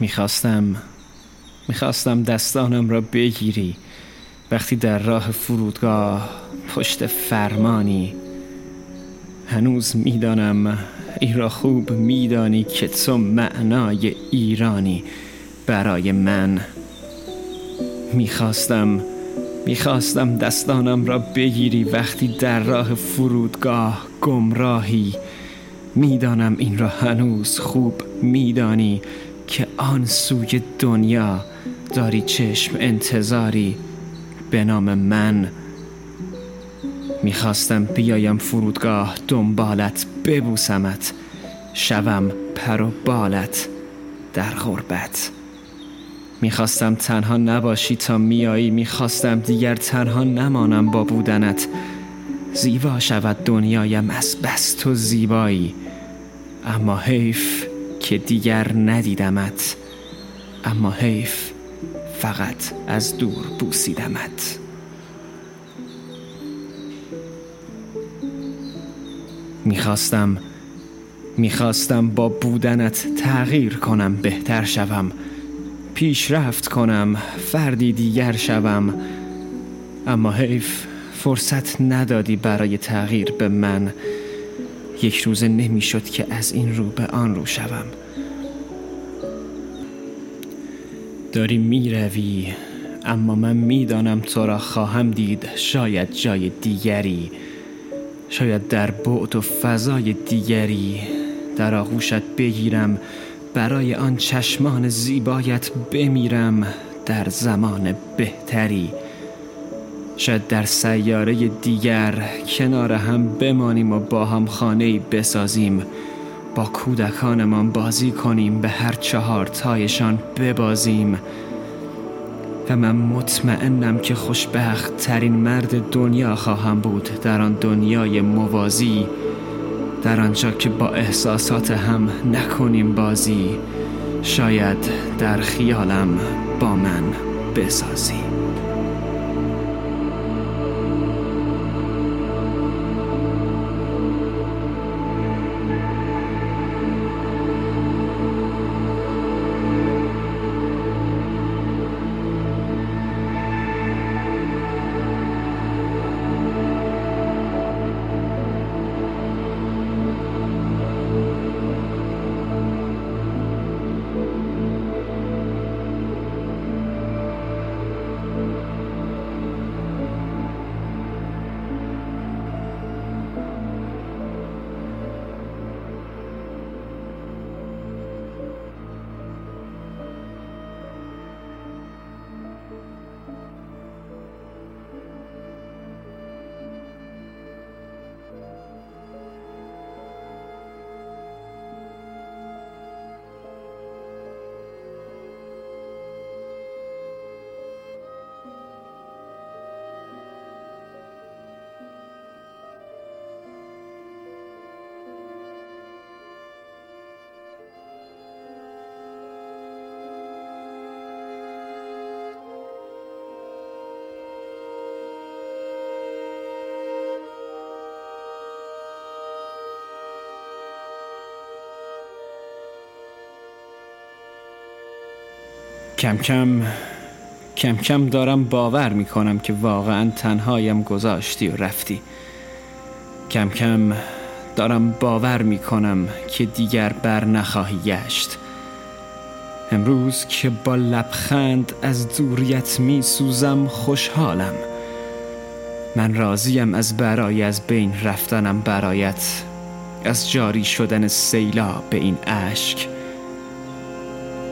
می‌خواستم می‌خواستم دستانم را بگیری. وقتی در راه فرودگاه پشت فرمانی هنوز می‌دانم این را خوب میدانی که تو معنای ایرانی. برای من می‌خواستم می‌خواستم دستانم را بگیری. وقتی در راه فرودگاه گمراهی می‌دانم این را هنوز خوب میدانی. آن سوی دنیا داری چشم انتظاری؟ به نام من می‌خواستم بیایم فرودگاه دنبالت ببوسمت. شوم پر و بالت در غربت. می‌خواستم تنها نباشی تا میایی می‌خواستم دیگر تنها نمانم با بودنت. زیبا شود دنیایم از بس تو زیبایی. اما حیف که دیگر ندیدمت اما حیف فقط از دور بوسیدمت. می‌خواستم می‌خواستم با بودنت تغییر کنم بهتر شوم. پیشرفت کنم فردی دیگر شوم. اما حیف فرصت ندادی برای تغییر به من. یک روزه نمی‌شد که از این رو به آن رو شوم. داری می‌روی اما من می‌دانم تو را خواهم دید. شاید جای دیگری شاید در بعد و فضای دیگری. در آغوشت بگیرم برای آن چشمان زیبایت بمیرم. در زمان بهتری شاید در سیاره دیگر کنار هم بمانیم و با هم خانه بسازیم. با کودکانمان بازی کنیم به هر چهار تایشان ببازیم. و من مطمئنم که خوشبخت ترین مرد دنیا خواهم بود در آن دنیای موازی در آنجا که با احساسات هم نکنیم بازی. شاید در خیالم با من بسازی کم کم کم کم دارم باور می‌کنم که واقعا تنهایم گذاشتی و رفتی. کم کم دارم باور می‌کنم که دیگر بر نخواهی گشت. امروز که با لبخند از دوریت می سوزم خوشحالم. من راضیم از برای از بین رفتنم برایت از جاری شدن سیلا به این اشک.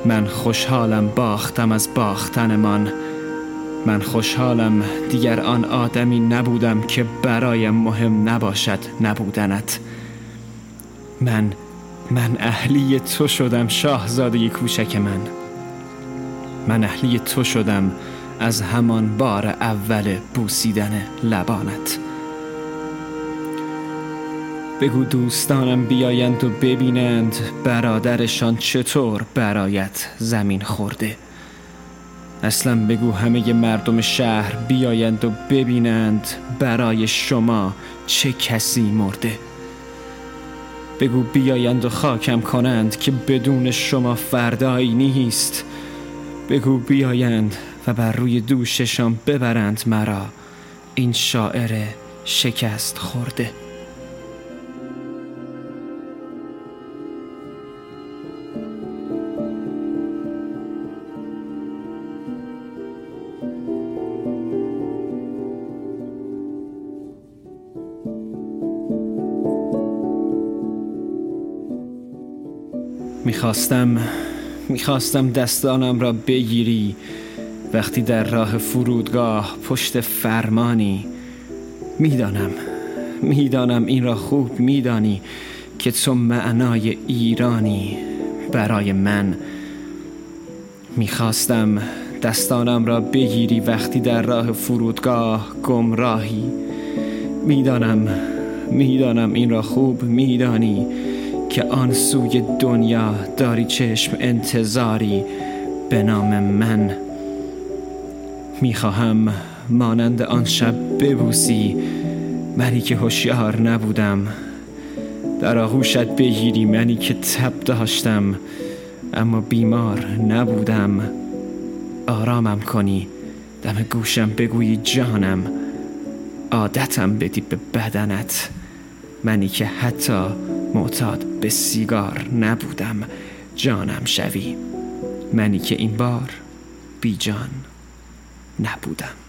من خوشحالم باختم از باختنمان. من خوشحالم دیگر آن آدمی نبودم که برایم مهم نباشد نبودنت. من من اهلی تو شدم شاهزاده کوچک من. من اهلی تو شدم از همان بار اول بوسیدن لبانت. بگو دوستانم بیایند و ببینند برادرشان چطور برایت زمین خورده. اصلا بگو همه مردم شهر بیایند و ببینند برای شما چه کسی مرده. بگو بیایند و خاکم کنند که بدون شما فردایی نیست. بگو بیایند و بر روی دوششان ببرند مرا. این شاعر شکست خورده. می‌خواستم می‌خواستم دستانم را بگیری. وقتی در راه فرودگاه پشت فرمانی می‌دانم می‌دانم این را خوب میدانی که تو معنای ایرانی برای من. می‌خواستم دستانم را بگیری وقتی در راه فرودگاه گمراهی. می‌دانم می‌دانم این را خوب میدانی. که آن سوی دنیا داری چشم انتظاری به نام من. می‌خواهم مانند آن شب ببوسی منی که هوشیار نبودم. در آغوشت بگیری منی که تب داشتم اما بیمار نبودم. آرامم کنی دم گوشم بگویی جانم. عادتم بدی به بدنت. منی که حتی معتاد به سیگار نبودم جانم شوی. منی که این بار بی جان نبودم.